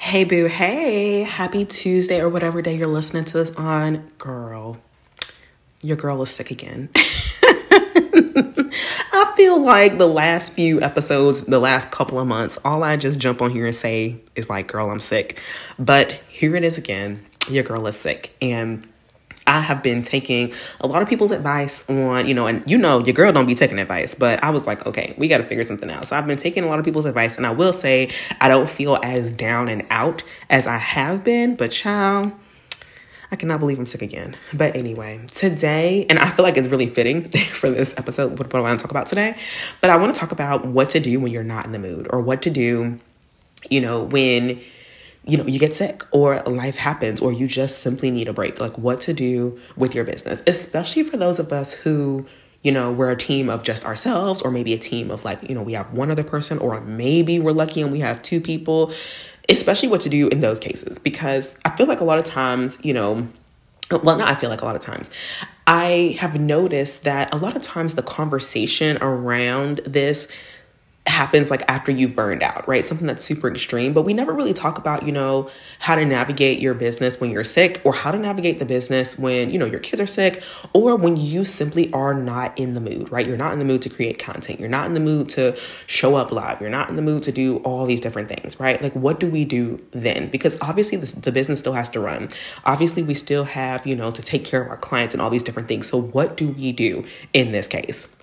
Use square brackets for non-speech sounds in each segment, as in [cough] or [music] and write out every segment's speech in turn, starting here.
Hey, boo. Hey, happy Tuesday or whatever day you're listening to this on. Girl, your girl is sick again. [laughs] I feel like the last few episodes, the last couple of months, all I just jump on here and say is like, girl, I'm sick. But here it is again. Your girl is sick. And I have been taking a lot of people's advice on, you know, and you know, your girl don't be taking advice, but I was like, okay, we got to figure something out. So I've been taking a lot of people's advice, and I will say I don't feel as down and out as I have been, but child. I cannot believe I'm sick again. But anyway, today, and I feel like it's really fitting [laughs] for this episode, what I want to talk about today. But I want to talk about what to do when you're not in the mood, or what to do, you know, when you know, you get sick or life happens or you just simply need a break, like what to do with your business, especially for those of us who, you know, we're a team of just ourselves or maybe a team of like, you know, we have one other person or maybe we're lucky and we have two people, especially what to do in those cases. Because I feel like a lot of times, you know, well, not I feel like a lot of times. I have noticed that a lot of times the conversation around this happens like after you've burned out, right? Something that's super extreme, but we never really talk about, you know, how to navigate your business when you're sick or how to navigate the business when, you know, your kids are sick or when you simply are not in the mood, right? You're not in the mood to create content. You're not in the mood to show up live. You're not in the mood to do all these different things, right? Like what do we do then? Because obviously the, the business still has to run. Obviously we still have, you know, to take care of our clients and all these different things. So what do we do in this case?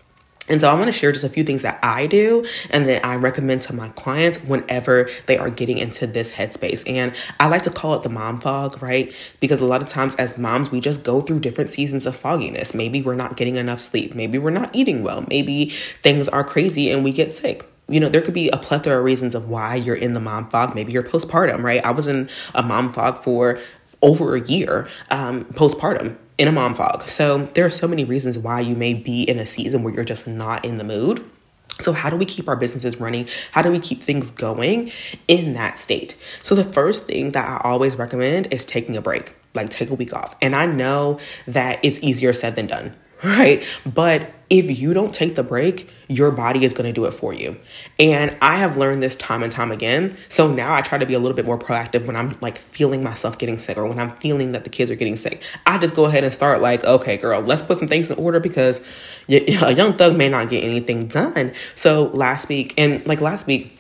And so I want to share just a few things that I do and that I recommend to my clients whenever they are getting into this headspace. And I like to call it the mom fog, right? Because a lot of times as moms, we just go through different seasons of fogginess. Maybe we're not getting enough sleep. Maybe we're not eating well. Maybe things are crazy and we get sick you know, there could be a plethora of reasons of why you're in the mom fog. Maybe you're postpartum, right? I was in a mom fog for over a year um, postpartum in a mom fog. So there are so many reasons why you may be in a season where you're just not in the mood. So, how do we keep our businesses running? How do we keep things going in that state? So, the first thing that I always recommend is taking a break, like take a week off. And I know that it's easier said than done, [laughs] right? But if you don't take the break, your body is going to do it for you. And I have learned this time and time again. So now I try to be a little bit more proactive when I'm like feeling myself getting sick or when I'm feeling that the kids are getting sick. I just go ahead and start like, okay, girl, let's put some things in order because [laughs] a young thug may not get anything done. So last week, and like last week,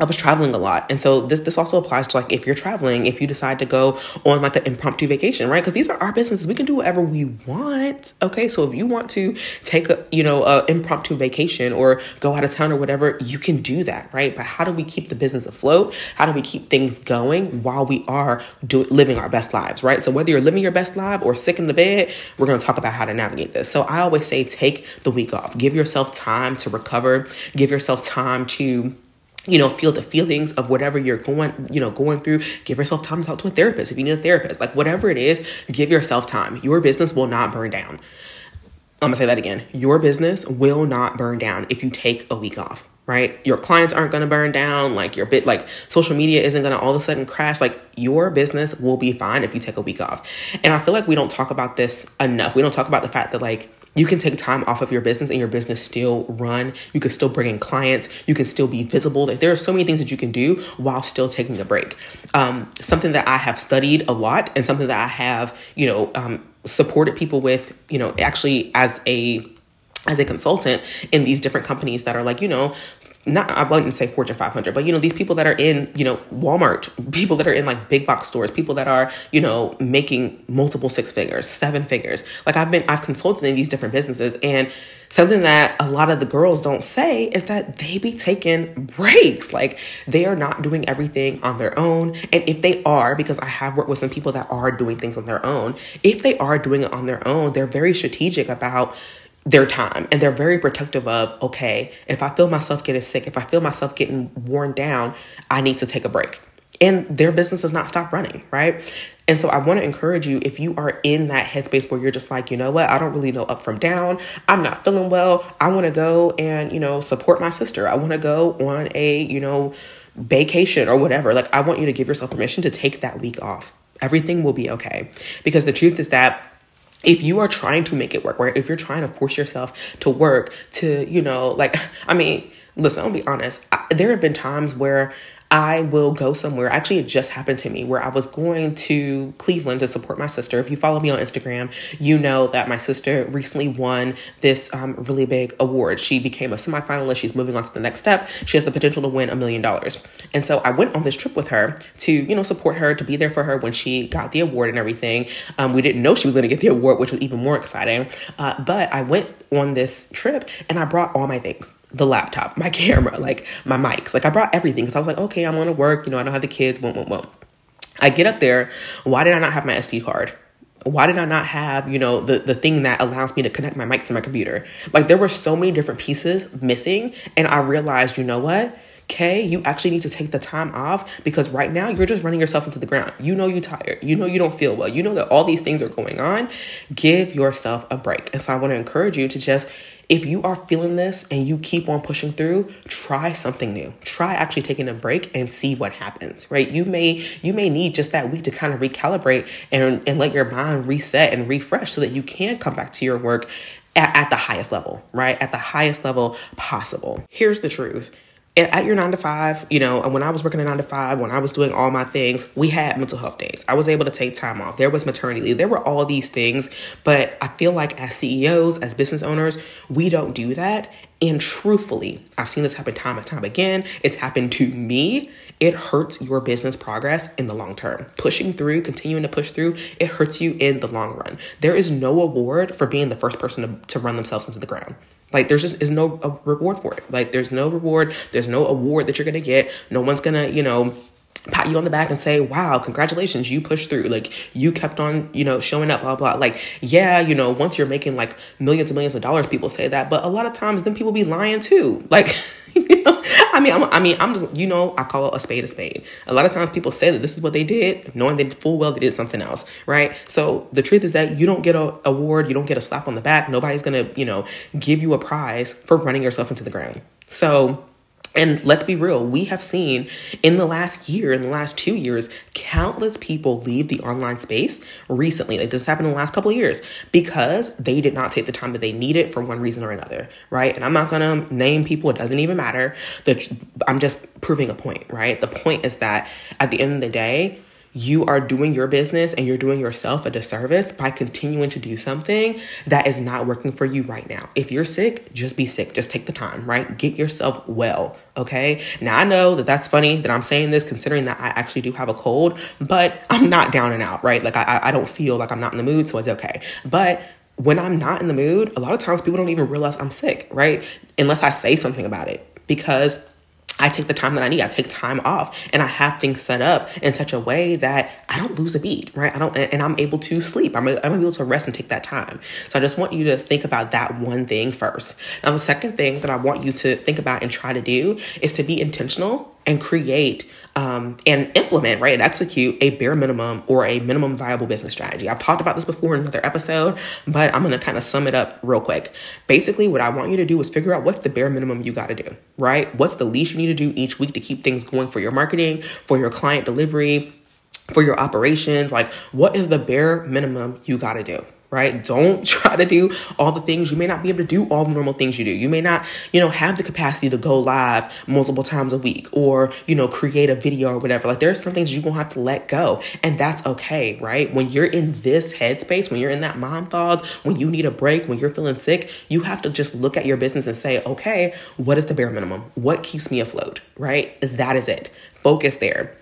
I was traveling a lot. And so this this also applies to like if you're traveling, if you decide to go on like an impromptu vacation, right? Because these are our businesses. We can do whatever we want. Okay. So if you want to take a, you know, a impromptu vacation or go out of town or whatever, you can do that, right? But how do we keep the business afloat? How do we keep things going while we are do, living our best lives, right? So whether you're living your best life or sick in the bed, we're going to talk about how to navigate this. So I always say take the week off. Give yourself time to recover. Give yourself time to you know feel the feelings of whatever you're going you know going through give yourself time to talk to a therapist. If you need a therapist like whatever it is give yourself time. Your business will not burn down. I'm gonna say that again. Your business will not burn down if you take a week off right? Your clients aren't to burn down like your bit like social media isn't to all of a sudden crash. Like your business will be fine if you take a week off. And i feel like we don't talk about this enough. We don't talk about the fact that like you can take time off of your business and your business still run. You can still bring in clients. You can still be visible. Like, there are so many things that you can do while still taking a break. Um, something that I have studied a lot and something that I have, you know, um, supported people with, you know, actually as a as a consultant in these different companies that are like, you know, not I wouldn't say Fortune 500, but you know these people that are in you know Walmart, people that are in like big box stores, people that are you know making multiple six figures, seven figures. Like I've been I've consulted in these different businesses, and something that a lot of the girls don't say is that they be taking breaks. Like they are not doing everything on their own, and if they are, because I have worked with some people that are doing things on their own, if they are doing it on their own, they're very strategic about their time and they're very protective of okay if i feel myself getting sick if i feel myself getting worn down i need to take a break. And their business does not stop running right? And so i want to encourage you if you are in that headspace where you're just like you know what? I don't really know up from down. I'm not feeling well. I want to go and you know support my sister. I want to go on a you know vacation or whatever. Like i want you to give yourself permission to take that week off. Everything will be okay. Because the truth is that if you are trying to make it work, right? If you're trying to force yourself to work, to, you know, like, [laughs] I mean, listen, I'll be honest. I, there have been times where I will go somewhere. Actually, it just happened to me where I was going to Cleveland to support my sister. If you follow me on Instagram, you know that my sister recently won this um, really big award. She became a semifinalist. She's moving on to the next step. She has the potential to win a million dollars. And so I went on this trip with her to, you know, support her, to be there for her when she got the award and everything. Um, we didn't know she was going to get the award, which was even more exciting. Uh, but I went on this trip and I brought all my things the laptop, my [laughs] camera, like my mics. Like I brought everything because I was like, okay, I'm gonna work. You know, I don't have the kids. Won't, won't, won't. I get up there. Why did I not have my SD card? Why did I not have, you know, the, the thing that allows me to connect my mic to my computer? Like there were so many different pieces missing. And I realized, you know what? Kay, you actually need to take the time off because right now you're just running yourself into the ground. You know you're tired. You know you don't feel well. You know that all these things are going on. Give yourself a break. And so I want to encourage you to just if you are feeling this and you keep on pushing through try something new. Try actually taking a break and see what happens right? You may you may need just that week to kind of recalibrate and and let your mind reset and refresh so that you can come back to your work at, at the highest level right? At the highest level possible. Here's the truth at your nine to five, you know, and when I was working a nine to five, when I was doing all my things, we had mental health days. I was able to take time off. There was maternity leave. There were all these things. But I feel like as CEOs, as business owners, we don't do that. And truthfully, I've seen this happen time and time again. It's happened to me. It hurts your business progress in the long term. Pushing through, continuing to push through, it hurts you in the long run. There is no award for being the first person to, to run themselves into the ground. Like there's just is no uh, reward for it. Like there's no reward. There's no award that you're gonna get. No one's gonna you know pat you on the back and say, wow, congratulations, you pushed through. Like you kept on, you know, showing up, blah, blah. Like, yeah, you know, once you're making like millions and millions of dollars, people say that. But a lot of times then people be lying too. Like, [laughs] you know, I mean, I'm, I mean, I'm just, you know, I call it a spade a spade. A lot of times people say that this is what they did, knowing they full well they did something else, right? So the truth is that you don't get a award, you don't get a slap on the back. Nobody's gonna, you know, give you a prize for running yourself into the ground. So and let's be real, we have seen in the last year, in the last two years, countless people leave the online space recently. Like this happened in the last couple of years because they did not take the time that they needed for one reason or another, right? And I'm not gonna name people, it doesn't even matter. I'm just proving a point, right? The point is that at the end of the day, you are doing your business and you're doing yourself a disservice by continuing to do something that is not working for you right now. If you're sick, just be sick. Just take the time, right? Get yourself well, okay? Now, I know that that's funny that I'm saying this considering that I actually do have a cold, but I'm not down and out, right? Like, I, I don't feel like I'm not in the mood, so it's okay. But when I'm not in the mood, a lot of times people don't even realize I'm sick, right? Unless I say something about it because I take the time that I need. I take time off and I have things set up in such a way that I don't lose a beat, right? I don't, and I'm able to sleep. I'm, I'm able to rest and take that time. So I just want you to think about that one thing first. Now, the second thing that I want you to think about and try to do is to be intentional and create um, and implement, right, and execute a bare minimum or a minimum viable business strategy. I've talked about this before in another episode, but I'm to kind of sum it up real quick. Basically, what I want you to do is figure out what's the bare minimum you got to do, right? What's the least you need to do each week to keep things going for your marketing, for your client delivery, for your operations? Like, what is the bare minimum you got to do? Right? Don't [laughs] try to do all the things. You may not be able to do all the normal things you do. You may not, you know, have the capacity to go live multiple times a week or, you know, create a video or whatever. Like there's some things you're to have to let go. And that's okay, right? When you're in this headspace, when you're in that mom fog, when you need a break, when you're feeling sick, you have to just look at your business and say, okay, what is the bare minimum? What keeps me afloat, right? That is it. Focus there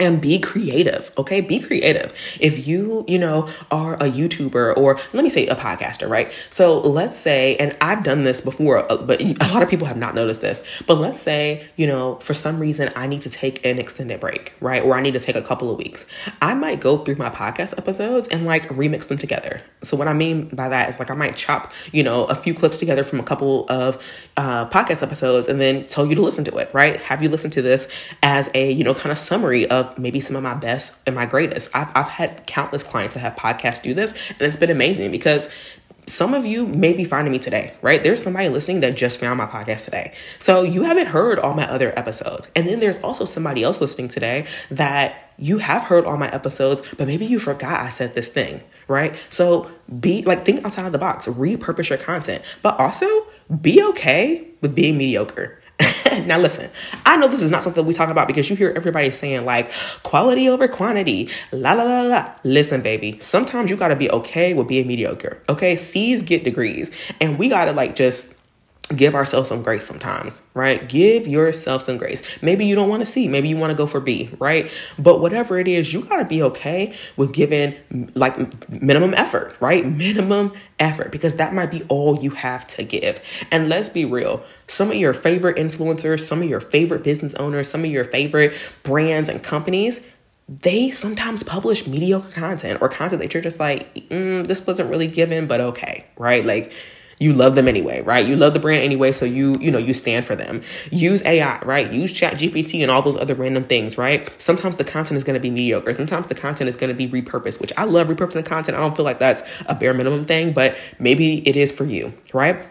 and be creative okay? Be creative. If you you know are a youtuber or let me say a podcaster right? So let's say and i've done this before uh, but a lot of people have not noticed this but let's say you know for some reason i need to take an extended break right? Or i need to take a couple of weeks. I might go through my podcast episodes and like remix them together. So what i mean by that is like i might chop you know a few clips together from a couple of uh, podcast episodes and then tell you to listen to it right? Have you listen to this as a you know kind of summary of maybe some of my best and my greatest. I've, I've had countless clients that have podcasts do this, and it's been amazing because some of you may be finding me today, right? There's somebody listening that just found my podcast today. So you haven't heard all my other episodes. And then there's also somebody else listening today that you have heard all my episodes, but maybe you forgot I said this thing, right? So be like, think outside of the box, repurpose your content, but also be okay with being mediocre. [laughs] now listen, I know this is not something we talk about because you hear everybody saying like quality over quantity, la la la la. Listen, baby, sometimes you gotta be okay with being mediocre. Okay, C's get degrees, and we gotta like just give ourselves some grace sometimes, right? Give yourself some grace. Maybe you don't want to see, maybe you want to go for B, right? But whatever it is, you got to be okay with giving like minimum effort, right? Minimum effort because that might be all you have to give. And let's be real, some of your favorite influencers, some of your favorite business owners, some of your favorite brands and companies, they sometimes publish mediocre content or content that you're just like, mm, this wasn't really given, but okay, right? Like, you love them anyway, right? You love the brand anyway, so you, you know, you stand for them. Use AI, right? Use Chat GPT and all those other random things, right? Sometimes the content is going to be mediocre. Sometimes the content is going to be repurposed, which I love repurposing content. I don't feel like that's a bare minimum thing, but maybe it is for you, right?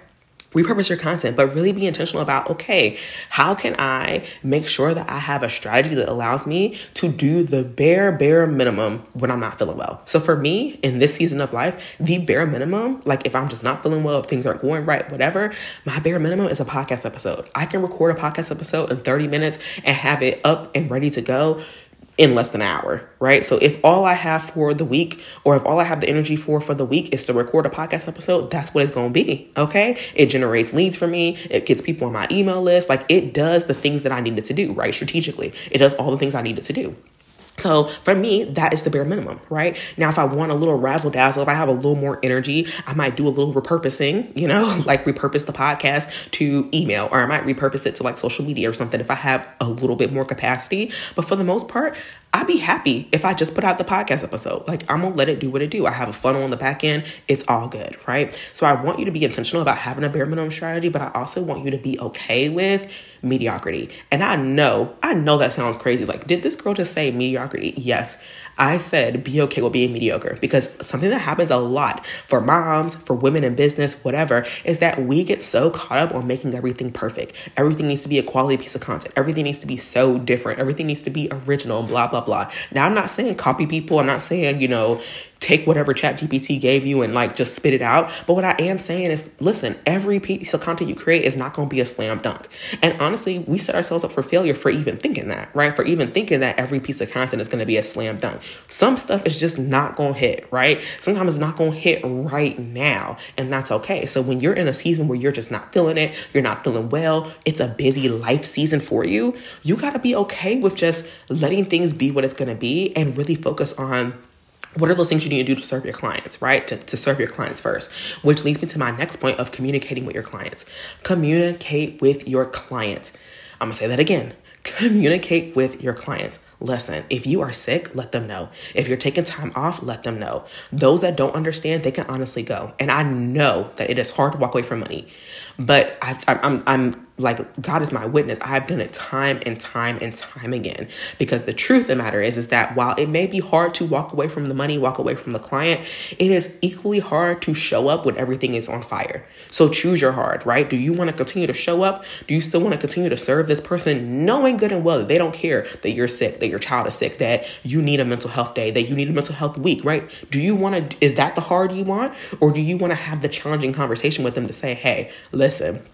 Repurpose your content, but really be intentional about okay, how can I make sure that I have a strategy that allows me to do the bare, bare minimum when I'm not feeling well? So for me, in this season of life, the bare minimum, like if I'm just not feeling well, if things aren't going right, whatever, my bare minimum is a podcast episode. I can record a podcast episode in 30 minutes and have it up and ready to go in less than an hour, right? So if all I have for the week or if all I have the energy for for the week is to record a podcast episode, that's what it's going to be, okay? It generates leads for me, it gets people on my email list, like it does the things that I needed to do, right? Strategically. It does all the things I needed to do. So for me, that is the bare minimum, right? Now, if I want a little razzle dazzle, if I have a little more energy, I might do a little repurposing, you know, [laughs] like repurpose the podcast to email, or I might repurpose it to like social media or something if I have a little bit more capacity. But for the most part, I'd be happy if I just put out the podcast episode. Like I'm gonna let it do what it do. I have a funnel on the back end. It's all good, right? So I want you to be intentional about having a bare minimum strategy, but I also want you to be okay with mediocrity. And I know, I know that sounds crazy. Like, did this girl just say mediocrity? Yes. I said be okay with being mediocre because something that happens a lot for moms, for women in business, whatever, is that we get so caught up on making everything perfect. Everything needs to be a quality piece of content. Everything needs to be so different. Everything needs to be original, blah, blah, blah. Now, I'm not saying copy people. I'm not saying, you know, take whatever chat gpt gave you and like just spit it out. But what i am saying is listen every piece of content you create is not going to be a slam dunk. And honestly we set ourselves up for failure for even thinking that right? For even thinking that every piece of content is going to be a slam dunk. Some stuff is just not going to hit right? Sometimes it's not going to hit right now and that's okay. So when you're in a season where you're just not feeling it you're not feeling well it's a busy life season for you you got to be okay with just letting things be what it's going to be and really focus on what are those things you need to do to serve your clients, right? To, to serve your clients first, which leads me to my next point of communicating with your clients. Communicate with your clients. I'm gonna say that again. Communicate with your clients. Listen, if you are sick, let them know. If you're taking time off, let them know. Those that don't understand, they can honestly go. And I know that it is hard to walk away from money, but I, I'm, I'm like God is my witness. I've done it time and time and time again. Because the truth of the matter is, is that while it may be hard to walk away from the money, walk away from the client, it is equally hard to show up when everything is on fire. So choose your heart, right? Do you want to continue to show up? Do you still want to continue to serve this person, knowing good and well that they don't care that you're sick, that your child is sick, that you need a mental health day, that you need a mental health week, right? Do you want to, is that the hard you want? Or do you want to have the challenging conversation with them to say, hey, listen,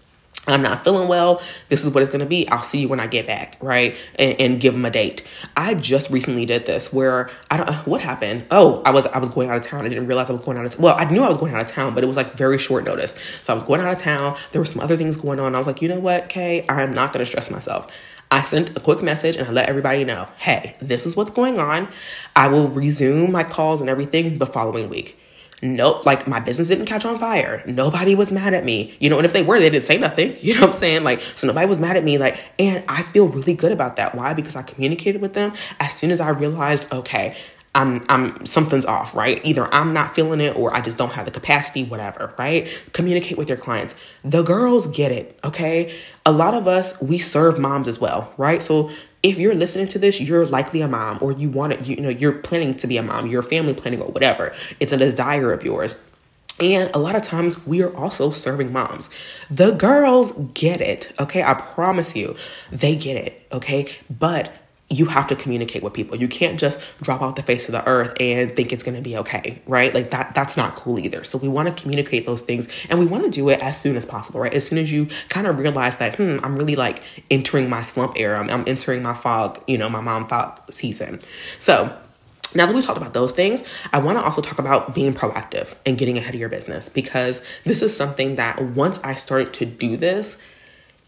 I'm not feeling well. This is what it's going to be. I'll see you when I get back, right? And, and, give them a date. I just recently did this where I don't uh, what happened. Oh, I was I was going out of town. I didn't realize I was going out of well, I knew I was going out of town, but it was like very short notice. So I was going out of town. There were some other things going on. I was like, you know what, Kay, I'm not going to stress myself. I sent a quick message and I let everybody know, hey, this is what's going on. I will resume my calls and everything the following week nope, like my business didn't catch on fire. Nobody was mad at me, you know, and if they were, they didn't say nothing, [laughs] you know what I'm saying? Like, so nobody was mad at me, like, and I feel really good about that. Why? Because I communicated with them as soon as I realized, okay, I'm I'm something's off, right? Either I'm not feeling it or I just don't have the capacity, whatever, right? Communicate with your clients. The girls get it, okay? A lot of us we serve moms as well, right? So if you're listening to this, you're likely a mom or you want to, you know, you're planning to be a mom, you're family planning or whatever. It's a desire of yours. And a lot of times we are also serving moms. The girls get it, okay? I promise you, they get it, okay? But you have to communicate with people. You can't just drop off the face of the earth and think it's going to be okay, right? Like that that's not cool either. So we want to communicate those things and we want to do it as soon as possible, right? As soon as you kind of realize that, hmm, I'm really like entering my slump era. I'm, I'm entering my fog, you know, my mom fog season. So now that we talked about those things, I want to also talk about being proactive and getting ahead of your business because this is something that once I started to do this,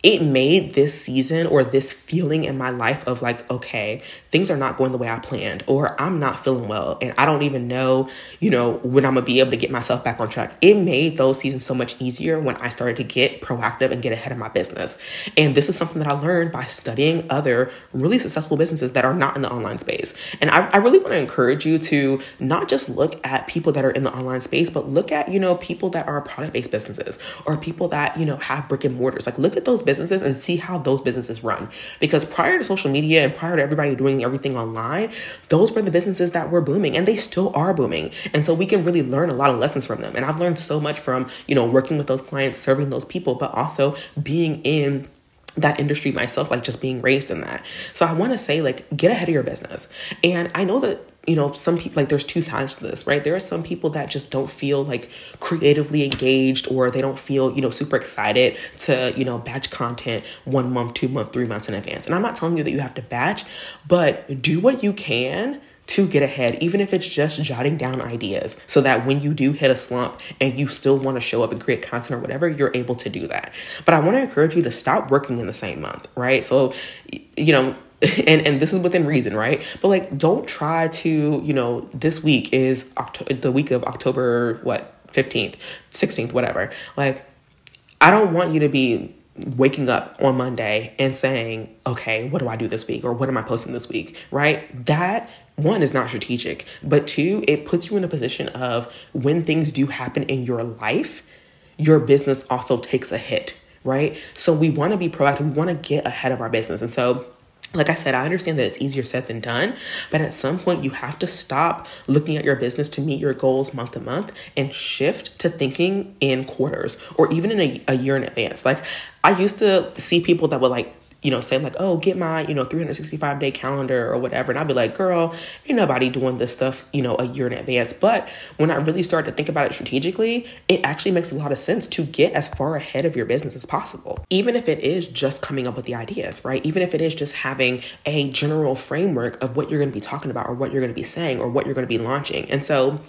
it made this season or this feeling in my life of like, okay, things are not going the way I planned, or I'm not feeling well, and I don't even know, you know, when I'm gonna be able to get myself back on track. It made those seasons so much easier when I started to get proactive and get ahead of my business. And this is something that I learned by studying other really successful businesses that are not in the online space. And I, I really want to encourage you to not just look at people that are in the online space, but look at, you know, people that are product based businesses or people that, you know, have brick and mortars. Like, look at those businesses and see how those businesses run. Because prior to social media and prior to everybody doing everything online, those were the businesses that were booming and they still are booming. And so we can really learn a lot of lessons from them. And I've learned so much from, you know, working with those clients, serving those people, but also being in that industry myself, like just being raised in that. So I want to say, like, get ahead of your business. And I know that you know, some people like there's two sides to this, right? There are some people that just don't feel like creatively engaged or they don't feel, you know, super excited to, you know, batch content one month, two month, three months in advance. And I'm not telling you that you have to batch, but do what you can to get ahead, even if it's just jotting down ideas so that when you do hit a slump and you still want to show up and create content or whatever, you're able to do that. But I want to encourage you to stop working in the same month, right? So, you know, and and this is within reason, right? But like, don't try to, you know, this week is October, the week of October what fifteenth, sixteenth, whatever. Like, I don't want you to be waking up on Monday and saying, okay, what do I do this week? Or what am I posting this week? Right? That one is not strategic, but two, it puts you in a position of when things do happen in your life, your business also takes a hit, right? So we want to be proactive. We want to get ahead of our business. And so like I said, I understand that it's easier said than done, but at some point you have to stop looking at your business to meet your goals month to month and shift to thinking in quarters or even in a, a year in advance. Like I used to see people that would like you know, say like, oh, get my, you know, 365 day calendar or whatever. And I'd be like, girl, ain't nobody doing this stuff, you know, a year in advance. But when I really started to think about it strategically, it actually makes a lot of sense to get as far ahead of your business as possible. Even if it is just coming up with the ideas, right? Even if it is just having a general framework of what you're going to be talking about or what you're going to be saying or what you're going to be launching. And so,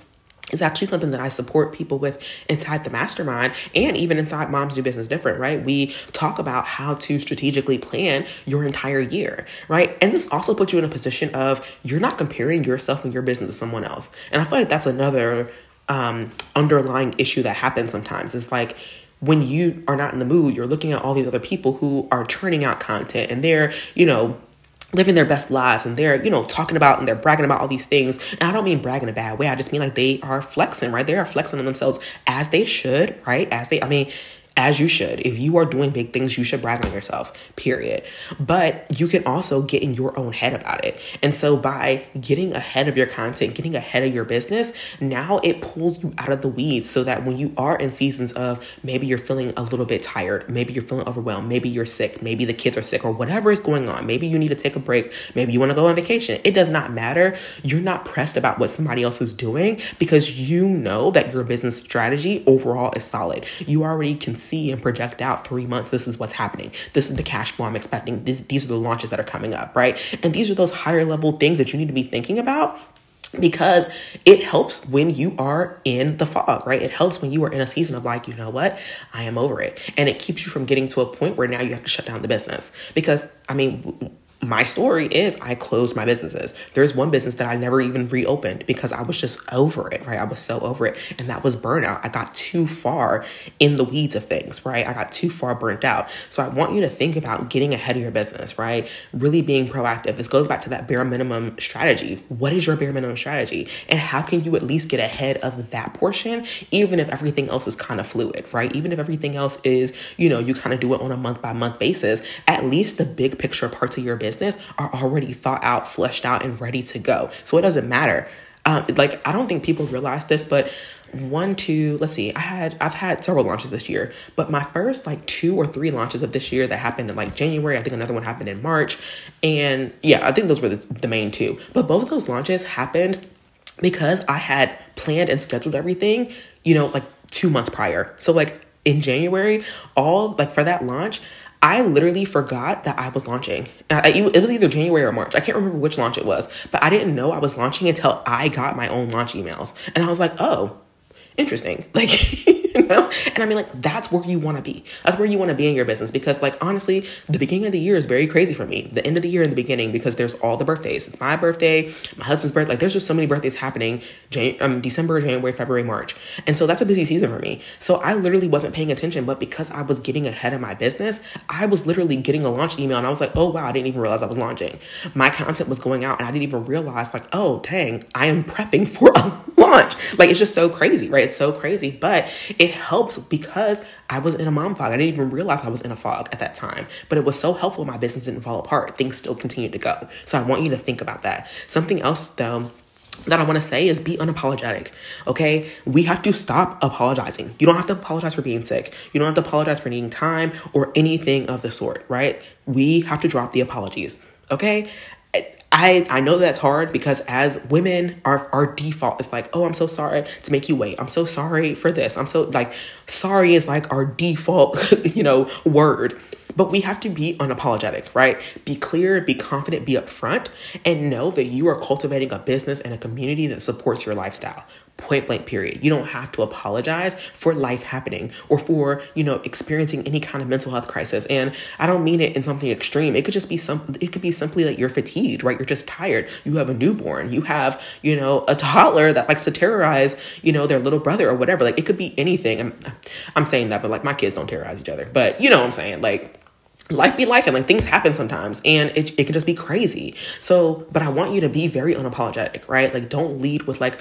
is actually something that I support people with inside the mastermind and even inside Moms Do Business Different, right? We talk about how to strategically plan your entire year, right? And this also puts you in a position of you're not comparing yourself and your business to someone else. And I feel like that's another um, underlying issue that happens sometimes. It's like, when you are not in the mood, you're looking at all these other people who are churning out content and they're, you know, living their best lives and they're you know talking about and they're bragging about all these things. And i don't mean bragging in a bad way. I just mean like they are flexing right? They are flexing on themselves as they should right? As they i mean as you should. If you are doing big things, you should brag on yourself, period. But you can also get in your own head about it. And so by getting ahead of your content, getting ahead of your business, now it pulls you out of the weeds so that when you are in seasons of maybe you're feeling a little bit tired, maybe you're feeling overwhelmed, maybe you're sick, maybe the kids are sick, or whatever is going on, maybe you need to take a break, maybe you want to go on vacation. It does not matter. You're not pressed about what somebody else is doing because you know that your business strategy overall is solid. You already can see and project out three months. This is what's happening. This is the cash flow I'm expecting. This, these are the launches that are coming up, right? And these are those higher level things that you need to be thinking about because it helps when you are in the fog, right? It helps when you are in a season of like, you know what, I am over it. And it keeps you from getting to a point where now you have to shut down the business. Because, I mean, my story is I closed my businesses. There's one business that I never even reopened because I was just over it, right? I was so over it. And that was burnout. I got too far in the weeds of things, right? I got too far burnt out. So I want you to think about getting ahead of your business, right? Really being proactive. This goes back to that bare minimum strategy. What is your bare minimum strategy? And how can you at least get ahead of that portion, even if everything else is kind of fluid, right? Even if everything else is, you know, you kind of do it on a month by month basis, at least the big picture parts of your business business are already thought out, fleshed out, and ready to go. So it doesn't matter. Um, like I don't think people realize this, but one, two, let's see, I had I've had several launches this year, but my first like two or three launches of this year that happened in like January, I think another one happened in March. And yeah, I think those were the, the main two. But both of those launches happened because I had planned and scheduled everything, you know, like two months prior. So like in January, all like for that launch, I literally forgot that I was launching. Uh, it was either January or March. I can't remember which launch it was, but I didn't know I was launching until I got my own launch emails. And I was like, oh, interesting. [laughs] Like, [laughs] know? And I mean, like, that's where you want to be. That's where you want to be in your business because, like, honestly, the beginning of the year is very crazy for me. The end of the year and the beginning because there's all the birthdays. It's my birthday, my husband's birthday. Like, there's just so many birthdays happening Jan- um, December, January, February, March. And so that's a busy season for me. So I literally wasn't paying attention, but because I was getting ahead of my business, I was literally getting a launch email and I was like, oh, wow, I didn't even realize I was launching. My content was going out and I didn't even realize, like, oh, dang, I am prepping for a [laughs] launch. Like, it's just so crazy, right? It's so crazy, but it helps because I was in a mom fog. I didn't even realize I was in a fog at that time, but it was so helpful. My business didn't fall apart. Things still continued to go. So I want you to think about that. Something else, though, that I want to say is be unapologetic. Okay? We have to stop apologizing. You don't have to apologize for being sick. You don't have to apologize for needing time or anything of the sort, right? We have to drop the apologies. Okay? I, I know that's hard because as women, our, our default is like, oh, I'm so sorry to make you wait. I'm so sorry for this. I'm so like, sorry is like our default, [laughs] you know, word. But we have to be unapologetic, right? Be clear, be confident, be upfront, and know that you are cultivating a business and a community that supports your lifestyle point blank period. You don't have to apologize for life happening or for you know experiencing any kind of mental health crisis. And i don't mean it in something extreme. It could just be some it could be simply that you're fatigued right? You're just tired. You have a newborn. You have you know a toddler that likes to terrorize you know their little brother or whatever. Like it could be anything. I'm, I'm saying that but like my kids don't terrorize each other. But you know what i'm saying? Like life be life and like things happen sometimes and it, it can just be crazy. So but i want you to be very unapologetic right? Like don't lead with like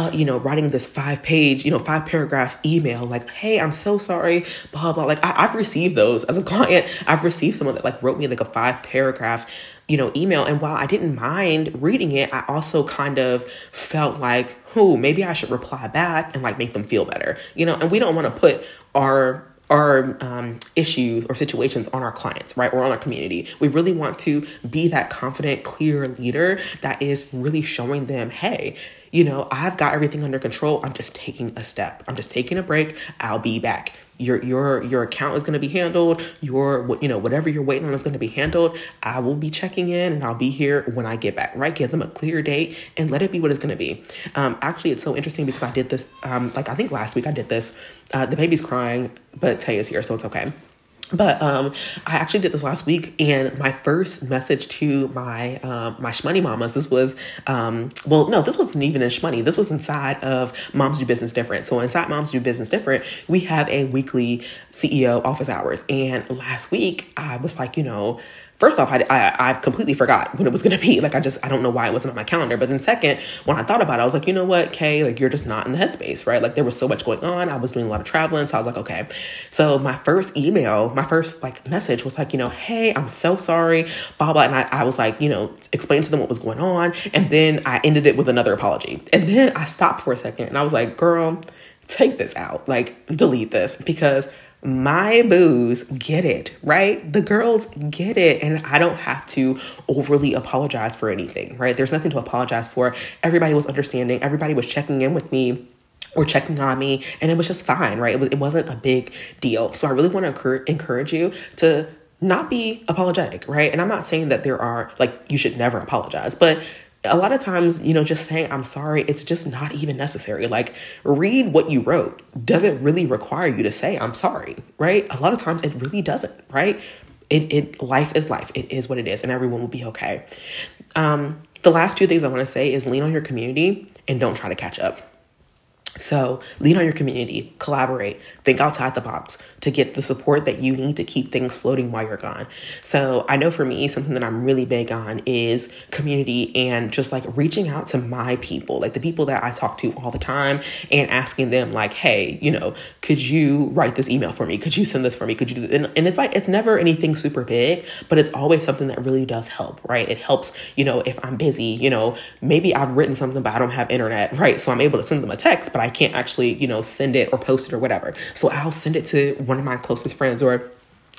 uh, you know, writing this five page, you know, five paragraph email, like, hey, I'm so sorry, blah, blah. Like, I, have received those as a [laughs] client. I've received someone that like wrote me like a five paragraph, you know, email. And while I didn't mind reading it, I also kind of felt like, oh, maybe I should reply back and like make them feel better, you know, and we don't want to put our our um, issues or situations on our clients, right, or on our community. We really want to be that confident, clear leader that is really showing them, hey, you know, I've got everything under control. I'm just taking a step. I'm just taking a break. I'll be back. Your your your account is going to be handled. Your you know whatever you're waiting on is going to be handled. I will be checking in and I'll be here when I get back. Right? Give them a clear date and let it be what it's going to be. Um, actually, it's so interesting because I did this. Um, like I think last week I did this. Uh, the baby's crying, but Tay is here, so it's okay. But um, I actually did this last week, and my first message to my um, my shmoney mamas. This was um, well, no, this wasn't even in shmoney. This was inside of Moms Do Business Different. So inside Moms Do Business Different, we have a weekly CEO office hours. And last week, I was like, you know, first off, I, I, I completely forgot when it was going to be. Like, I just, I don't know why it wasn't on my calendar. But then second, when I thought about it, I was like, you know what, Kay, like, you're just not in the headspace, right? Like, there was so much going on. I was doing a lot of traveling. So I was like, okay. So my first email, my first like message was like, you know, hey, I'm so sorry, blah, blah. And I, I was like, you know, explain to them what was going on. And then I ended it with another apology. And then I stopped for a second and I was like, girl, take this out, like, delete this because my boos get it, right? The girls get it. And I don't have to overly apologize for anything, right? There's nothing to apologize for. Everybody was understanding, everybody was checking in with me or checking on me, and it was just fine, right? It, was, it wasn't a big deal. So I really want to encourage you to not be apologetic, right? And I'm not saying that there are, like, you should never apologize, but a lot of times, you know, just saying I'm sorry, it's just not even necessary. Like, read what you wrote. Does it really require you to say I'm sorry, right? A lot of times it really doesn't, right? It, it life is life. It is what it is, and everyone will be okay. Um, the last two things I want to say is lean on your community and don't try to catch up. So, lean on your community, collaborate, think outside the box to get the support that you need to keep things floating while you're gone. So, I know for me, something that I'm really big on is community and just like reaching out to my people, like the people that I talk to all the time and asking them, like, hey, you know, could you write this email for me? Could you send this for me? Could you do and, and it's like, it's never anything super big, but it's always something that really does help, right? It helps, you know, if I'm busy, you know, maybe I've written something, but I don't have internet, right? So I'm able to send them a text, but I can't actually, you know, send it or post it or whatever. So I'll send it to one of my closest friends or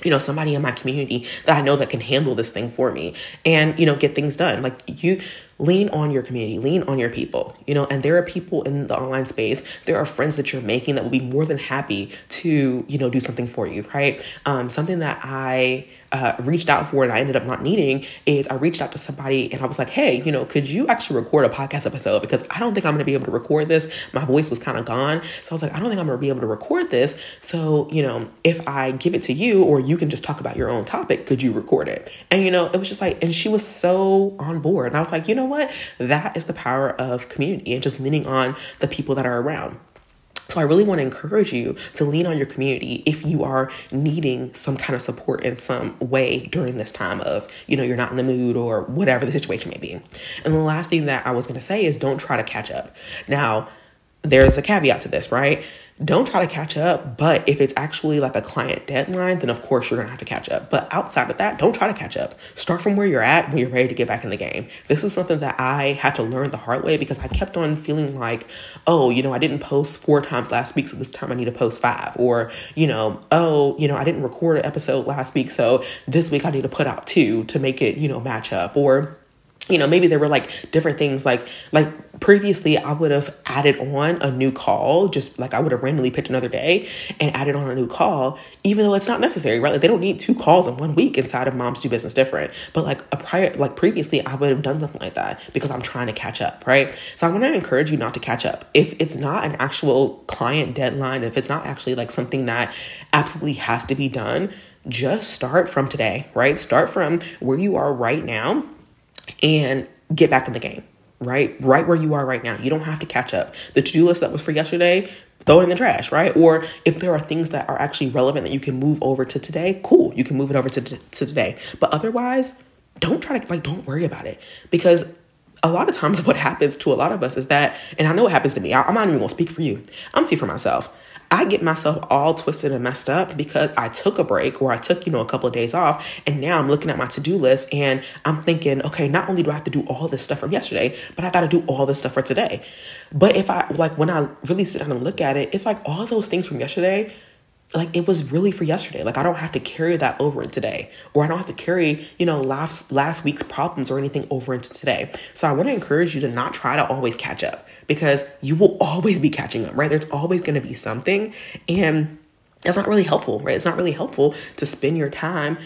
you know somebody in my community that i know that can handle this thing for me and you know get things done like you lean on your community lean on your people you know and there are people in the online space there are friends that you're making that will be more than happy to you know do something for you right um, something that i uh, reached out for and I ended up not needing is I reached out to somebody and I was like, hey, you know, could you actually record a podcast episode? Because I don't think I'm to be able to record this. My voice was kind of gone. So I was like, I don't think I'm to be able to record this. So, you know, if I give it to you or you can just talk about your own topic, could you record it? And, you know, it was just like, and she was so on board. And I was like, you know what? That is the power of community and just leaning on the people that are around. So I really want to encourage you to lean on your community if you are needing some kind of support in some way during this time of, you know, you're not in the mood or whatever the situation may be. And the last thing that I was going to say is don't try to catch up. Now, there's a caveat to this, right? Don't try to catch up. But if it's actually like a client deadline, then of course you're gonna have to catch up. But outside of that, don't try to catch up. Start from where you're at when you're ready to get back in the game. This is something that I had to learn the hard way because I kept on feeling like, oh, you know, I didn't post four times last week, so this time I need to post five. Or, you know, oh, you know, I didn't record an episode last week, so this week I need to put out two to make it, you know, match up. Or you know maybe there were like different things like like previously i would have added on a new call just like i would have randomly picked another day and added on a new call even though it's not necessary right? Like they don't need two calls in one week inside of moms do business different. But like a prior like previously i would have done something like that because i'm trying to catch up right? So i want to encourage you not to catch up. If it's not an actual client deadline if it's not actually like something that absolutely has to be done just start from today right? Start from where you are right now and get back in the game, right? Right where you are right now. You don't have to catch up. The to do list that was for yesterday, throw it in the trash, right? Or if there are things that are actually relevant that you can move over to today, cool, you can move it over to, to today. But otherwise, don't try to, like, don't worry about it because a lot of times [laughs] what happens to a lot of us is that, and I know what happens to me, I, am not even gonna speak for you. I'm speaking for myself. I get myself all twisted and messed up because I took a break or I took, you know, a couple of days off. And now I'm looking at my to do list and I'm thinking, okay, not only do I have to do all this stuff from yesterday, but I got to do all this stuff for today. But if I, like, when I really sit down and look at it, it's like all those things from yesterday like it was really for yesterday. Like I don't have to carry that over into today, or I don't have to carry you know last last week's problems or anything over into today. So I want to encourage you to not try to always catch up because you will always be catching up. Right? There's always going to be something, and that's not really helpful. Right? It's not really helpful to spend your time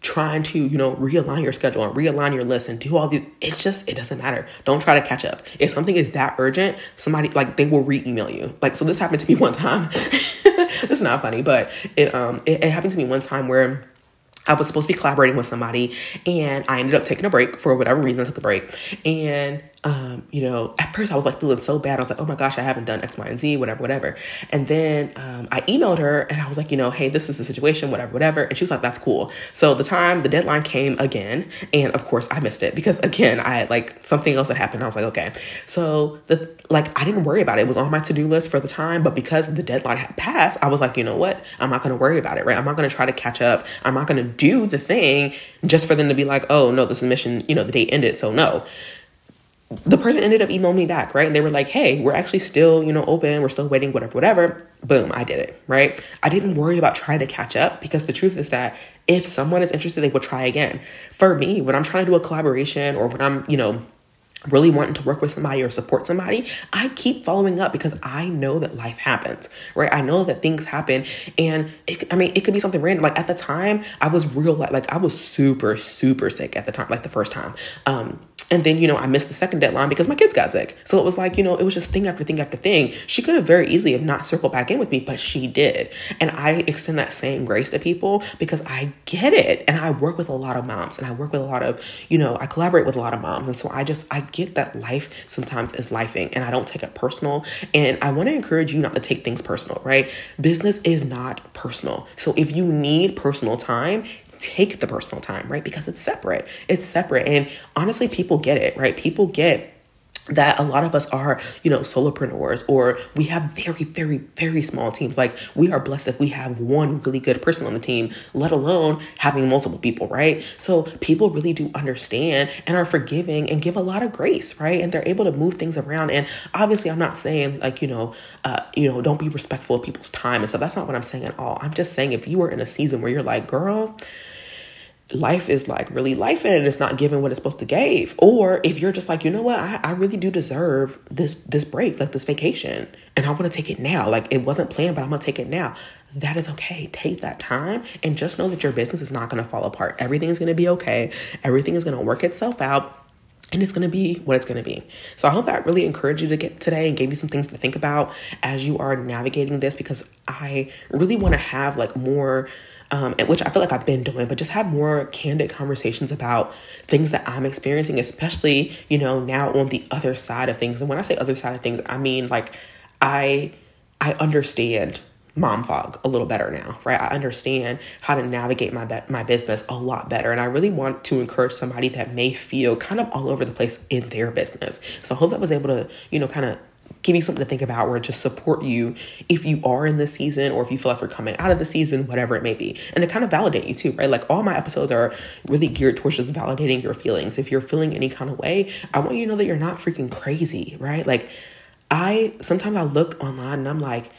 trying to you know realign your schedule and realign your list and do all these it's just it doesn't matter don't try to catch up if something is that urgent somebody like they will re-email you like so this happened to me [laughs] one time [laughs] is not funny, but it um it, it happened to me one time where I was supposed to be collaborating with somebody and I ended up taking a break for whatever reason. I took a break. And, um, you know, at first I was like feeling so bad. I was like, oh my gosh, I haven't done X, Y, and Z, whatever, whatever. And then um, I emailed her and I was like, you know, hey, this is the situation, whatever, whatever. And she was like, that's cool. So the time, the deadline came again. And of course I missed it because again, I had like something else that happened. I was like, okay. So the, like, I didn't worry about it. It was on my to do list for the time. But because the deadline had passed, I was like, you know what? I'm not going to worry about it, right? I'm not going to try to catch up. I'm not going to do the thing just for them to be like, oh, no, the submission, you know, the date ended. So no. The person ended up emailing me back, right? And they were like, hey, we're actually still, you know, open. We're still waiting, whatever, whatever. Boom, I did it, right? I didn't worry about trying to catch up because the truth is that if someone is interested, they will try again. For me, when I'm trying to do a collaboration or when I'm, you know, really wanting to work with somebody or support somebody, I keep following up because I know that life happens, right? I know that things happen. And it, I mean, it could be something random. Like at the time, I was real, like, like I was super, super sick at the time, like the first time. Um, and then, you know, I missed the second deadline because my kids got sick. So it was like, you know, it was just thing after thing after thing. She could have very easily have not circled back in with me, but she did. And I extend that same grace to people because I get it. And I work with a lot of moms and I work with a lot of, you know, I collaborate with a lot of moms. And so I just, I get that life sometimes is lifing and I don't take it personal. And I want to encourage you not to take things personal, right? Business is not personal. So if you need personal time, take the personal time, right? Because it's separate. It's separate. And honestly, people get it, right? People get that a lot of us are, you know, solopreneurs or we have very, very, very small teams. Like we are blessed if we have one really good person on the team, let alone having multiple people, right? So people really do understand and are forgiving and give a lot of grace, right? And they're able to move things around. And obviously, I'm not saying like, you know, uh, you know, don't be respectful of people's time and stuff. That's not what I'm saying at all. I'm just saying if you are in a season where you're like, girl, life is like really life and it's not giving what it's supposed to give. Or if you're just like you know what? I, I really do deserve this this break like this vacation and i want to take it now. Like it wasn't planned but i'm gonna take it now. That is okay. Take that time and just know that your business is not gonna fall apart. Everything is gonna be okay. Everything is gonna work itself out and it's going to be what it's going to be. So I hope that really encouraged you to get today and gave you some things to think about as you are navigating this because I really want to have like more um, which I feel like I've been doing, but just have more candid conversations about things that I'm experiencing, especially, you know, now on the other side of things. And when I say other side of things, I mean like I I understand mom fog a little better now, right? I understand how to navigate my be- my business a lot better, and I really want to encourage somebody that may feel kind of all over the place in their business. So I hope that was able to, you know, kind of give you something to think about or just support you if you are in this season or if you feel like you're coming out of the season, whatever it may be. And to kind of validate you too, right? Like all my episodes are really geared towards just validating your feelings. If you're feeling any kind of way, I want you to know that you're not freaking crazy, right? Like I sometimes I look online and I'm like,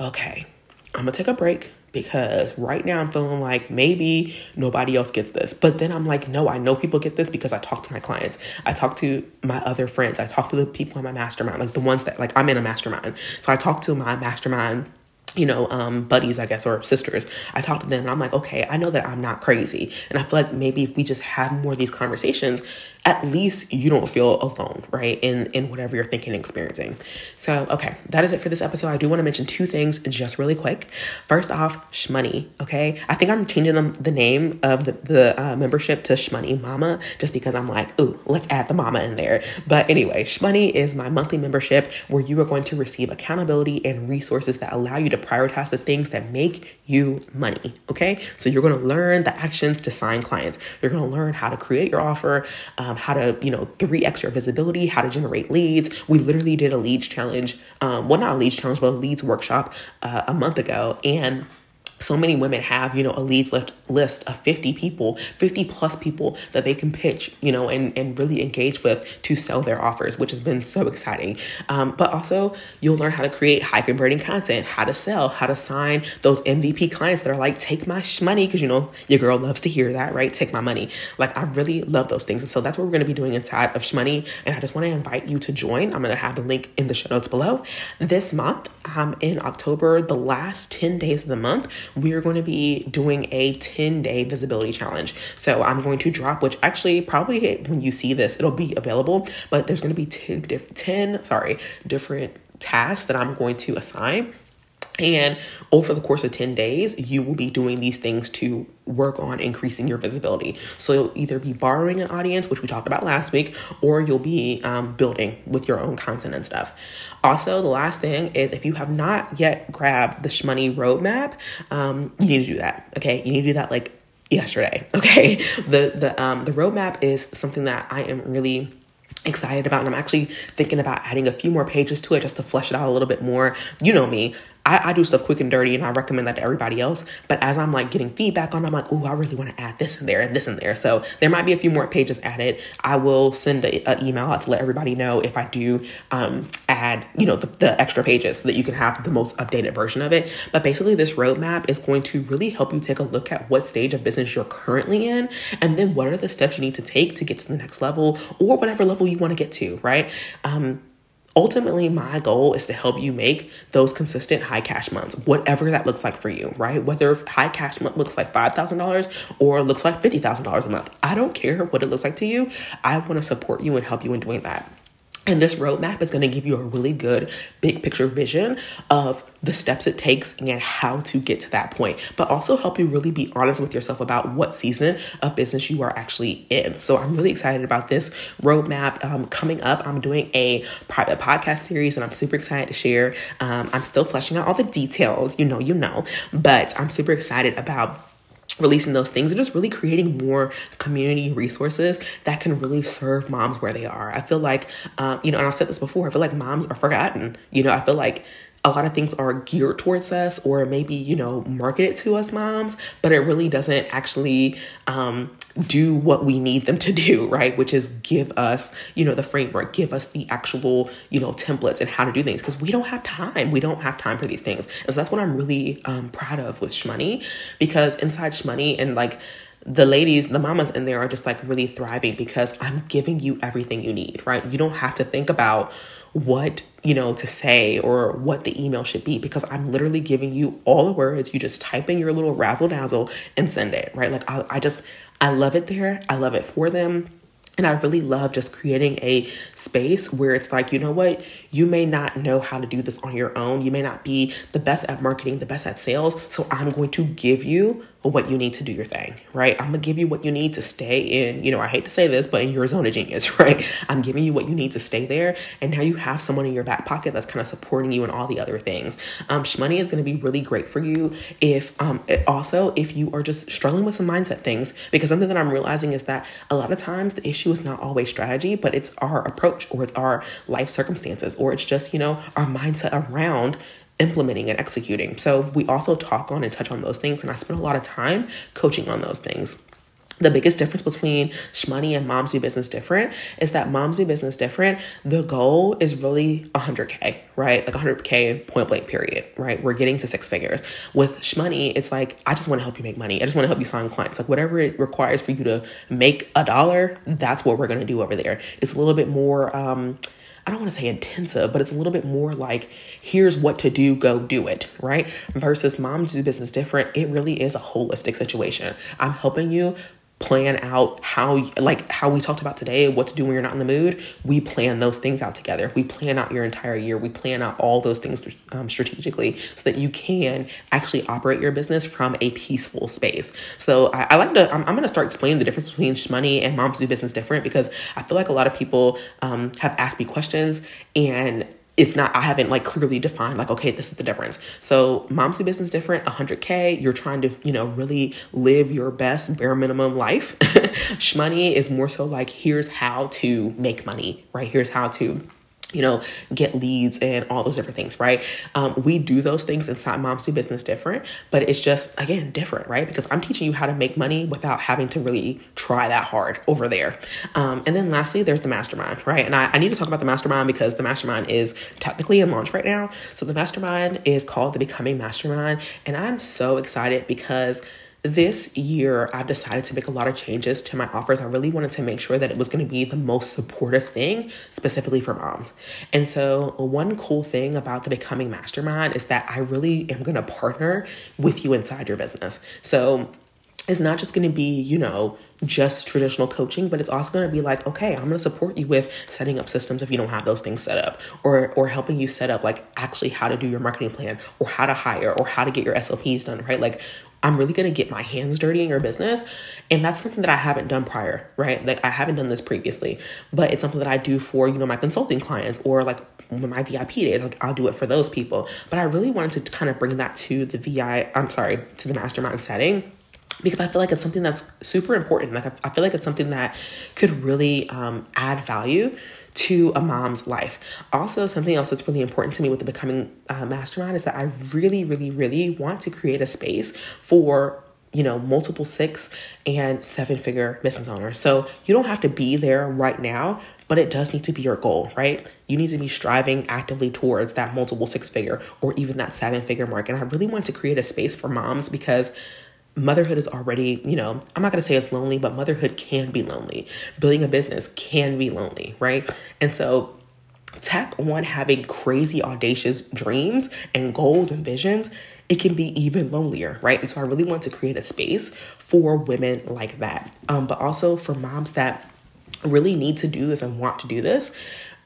okay, I'm gonna take a break because right now I'm feeling like maybe nobody else gets this. But then I'm like, no, I know people get this because I talk to my clients. I talk to my other friends. I talk to the people in my mastermind, like the ones that like I'm in a mastermind. So I talk to my mastermind you know, um, buddies, I guess, or sisters. I talk to them and I'm like, okay, I know that I'm not crazy. And I feel like maybe if we just have more of these conversations, at least you don't feel alone, right? In in whatever you're thinking and experiencing. So, okay, that is it for this episode. I do want to mention two things just really quick. First off, Shmoney, okay? I think I'm changing the, the name of the, the uh, membership to Shmoney Mama just because I'm like, ooh, let's add the mama in there. But anyway, Shmoney is my monthly membership where you are going to receive accountability and resources that allow you to prioritize the things that make you money, okay? So you're going to learn the actions to sign clients. You're going to learn how to create your offer. Um, um, how to, you know, three extra visibility, how to generate leads. We literally did a leads challenge, um, well, not a leads challenge, but a leads workshop uh, a month ago. And so many women have you know a leads list list of 50 people 50 plus people that they can pitch you know and and really engage with to sell their offers which has been so exciting. Um, but also you'll learn how to create high converting content how to sell how to sign those mvp clients that are like take my money because you know your girl loves to hear that right? Take my money. Like i really love those things. And so that's what we're going to be doing inside of shmoney. And i just want to invite you to join. I'm going to have the link in the show notes below. This month um, in october the last 10 days of the month we are going to be doing a 10 day visibility challenge. So I'm going to drop, which actually probably when you see this, it'll be available, but there's going to be 10, 10 sorry, different tasks that I'm going to assign And over the course of 10 days, you will be doing these things to work on increasing your visibility. So you'll either be borrowing an audience, which we talked about last week, or you'll be um, building with your own content and stuff. Also, the last thing is if you have not yet grabbed the Shmoney roadmap, um, you need to do that. Okay, you need to do that like yesterday. [laughs] Okay, the the um, the roadmap is something that I am really excited about and I'm actually thinking about adding a few more pages to it just to flesh it out a little bit more. You know me, I, I, do stuff quick and dirty and I recommend that to everybody else. But as I'm like getting feedback on, I'm like, oh, I really want to add this in there and this in there. So there might be a few more pages added. I will send an email out to let everybody know if I do um, add, you know, the, the extra pages so that you can have the most updated version of it. But basically, this roadmap is going to really help you take a look at what stage of business you're currently in and then what are the steps you need to take to get to the next level or whatever level you want to get to, right? Um, ultimately my goal is to help you make those consistent high cash months whatever that looks like for you right? Whether high cash month looks like $5000 or looks like $50000 a month. I don't care what it looks like to you. I want to support you and help you in doing that and this roadmap is going to give you a really good big picture vision of the steps it takes and how to get to that point, but also help you really be honest with yourself about what season of business you are actually in. So I'm really excited about this roadmap um, coming up. I'm doing a private podcast series and I'm super excited to share. Um, I'm still fleshing out all the details, you know, you know, but I'm super excited about releasing those things and just really creating more community resources that can really serve moms where they are. I feel like, um, you know, and I've said this before, I feel like moms are forgotten. You know, I feel like a lot of things are geared towards us or maybe you know marketed to us moms but it really doesn't actually um, do what we need them to do right? Which is give us you know the framework give us the actual you know templates and how to do things. Because we don't have time. We don't have time for these things. And so that's what i'm really um, proud of with shmoney because inside shmoney and like the ladies, the mamas in there are just like really thriving because I'm giving you everything you need, right? You don't have to think about what you know to say or what the email should be because i'm literally giving you all the words. You just type in your little razzle dazzle and send it right? Like I, I just i love it there i love it for them and I really love just creating a space where it's like, you know what? You may not know how to do this on your own. You may not be the best at marketing, the best at sales. So I'm going to give you what you need to do your thing, right? I'm gonna give you what you need to stay in, you know, I hate to say this, but in your zone of genius, [laughs] right? I'm giving you what you need to stay there. And now you have someone in your back pocket that's kind of supporting you in all the other things. Um, Shmoney is gonna be really great for you if um, also if you are just struggling with some mindset things, because something that I'm realizing is that a lot of times the issue is not always strategy, but it's our approach or it's our life circumstances, or it's just, you know, our mindset around implementing and executing. So we also talk on and touch on those things, and I spend a lot of time coaching on those things. The biggest difference between Shmoney and Moms Do Business Different is that Moms Do Business Different, the goal is really 100K, right? Like 100K point blank period, right? We're getting to six figures. With Shmoney, it's like, I just want to help you make money. I just want to help you sign clients. Like whatever it requires for you to make a dollar, that's what we're going to do over there. It's a little bit more, um, I don't want to say intensive, but it's a little bit more like here's what to do, go do it, right? Versus moms do business different. It really is a holistic situation. I'm helping you plan out how like how we talked about today what to do when you're not in the mood we plan those things out together. We plan out your entire year. We plan out all those things um, strategically so that you can actually operate your business from a peaceful space. So i, I like to i'm, I'm going to start explaining the difference between money and moms do business different because i feel like a lot of people um, have asked me questions and it's not i haven't like clearly defined like okay this is the difference. So moms do business different 100k you're trying to you know really live your best bare minimum life. [laughs] Shmoney is more so like here's how to make money right? Here's how to you know, get leads and all those different things, right? Um, we do those things inside Moms Do Business different, but it's just, again, different, right? Because I'm teaching you how to make money without having to really try that hard over there. Um, and then lastly, there's the mastermind, right? And I, I need to talk about the mastermind because the mastermind is technically in launch right now. So the mastermind is called the Becoming Mastermind. And I'm so excited because this year I've decided to make a lot of changes to my offers. I really wanted to make sure that it was going to be the most supportive thing specifically for moms. And so, one cool thing about the Becoming Mastermind is that I really am going to partner with you inside your business. So, it's not just going to be, you know, just traditional coaching, but it's also going to be like, okay, I'm going to support you with setting up systems if you don't have those things set up, or or helping you set up like actually how to do your marketing plan, or how to hire, or how to get your SOPs done, right? Like I'm really going to get my hands dirty in your business. And that's something that I haven't done prior, right? Like I haven't done this previously, but it's something that I do for, you know, my consulting clients or like my VIP days. I'll, I'll do it for those people. But I really wanted to kind of bring that to the VI, I'm sorry, to the mastermind setting because I feel like it's something that's super important. Like I, feel like it's something that could really um, add value to a mom's life. Also, something else that's really important to me with the becoming uh, mastermind is that I really, really, really want to create a space for you know multiple six and seven figure business owners. So you don't have to be there right now, but it does need to be your goal, right? You need to be striving actively towards that multiple six figure or even that seven figure mark. And I really want to create a space for moms because motherhood is already, you know, I'm not going to say it's lonely, but motherhood can be lonely. Building a business can be lonely, right? And so tack on having crazy audacious dreams and goals and visions it can be even lonelier right and so i really want to create a space for women like that um, but also for moms that really need to do this and want to do this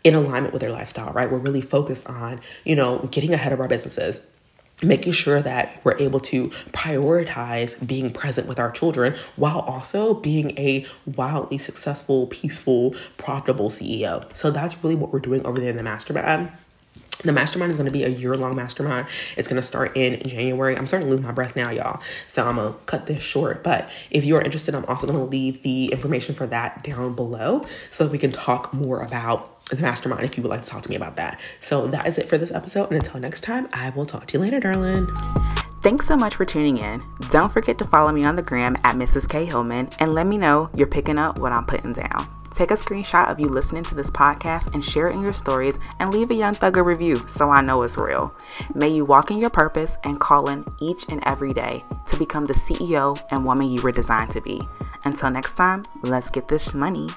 in alignment with their lifestyle right we're really focused on you know getting ahead of our businesses making sure that we're able to prioritize being present with our children while also being a wildly successful, peaceful, profitable CEO. So that's really what we're doing over there in the mastermind. The mastermind is going to be a year long mastermind. It's going to start in January. I'm starting to lose my breath now, y'all. So I'm going to cut this short. But if you are interested, I'm also going to leave the information for that down below so that we can talk more about the mastermind if you would like to talk to me about that. So that is it for this episode. And until next time, I will talk to you later, darling. Thanks so much for tuning in. Don't forget to follow me on the gram at Mrs. K. Hillman and let me know you're picking up what I'm putting down. Take a screenshot of you listening to this podcast and share it in your stories and leave a Young Thugger review so I know it's real. May you walk in your purpose and call in each and every day to become the CEO and woman you were designed to be. Until next time, let's get this money.